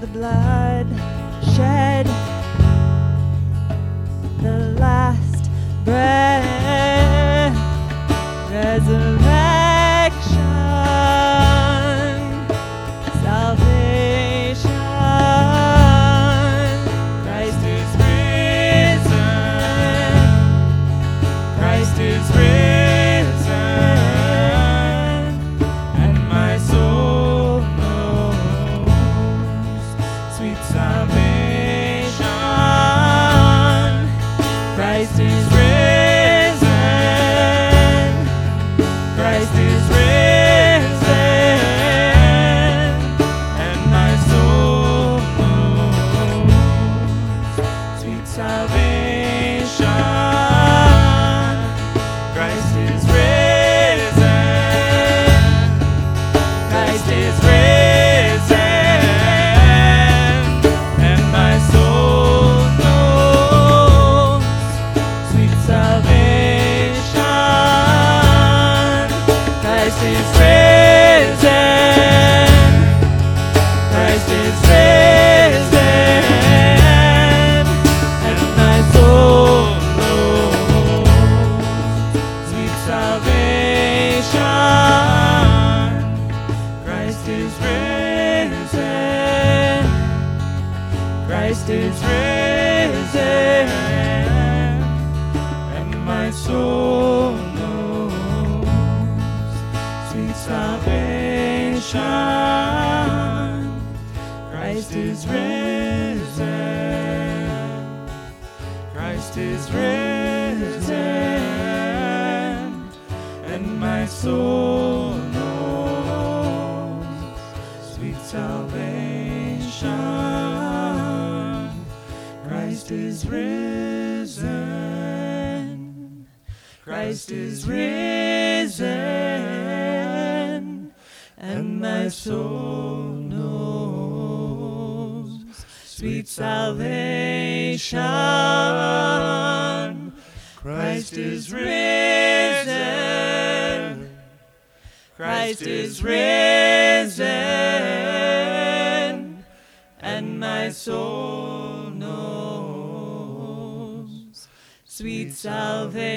the blood shed, the last breath, resurrection, Christ is Christ is risen, and my soul knows sweet salvation. Christ is risen. Christ is risen, and my soul knows sweet salvation. Christ is risen. Christ is risen, and my soul knows sweet salvation. Christ is risen. Christ is risen, and my soul sweet salvation.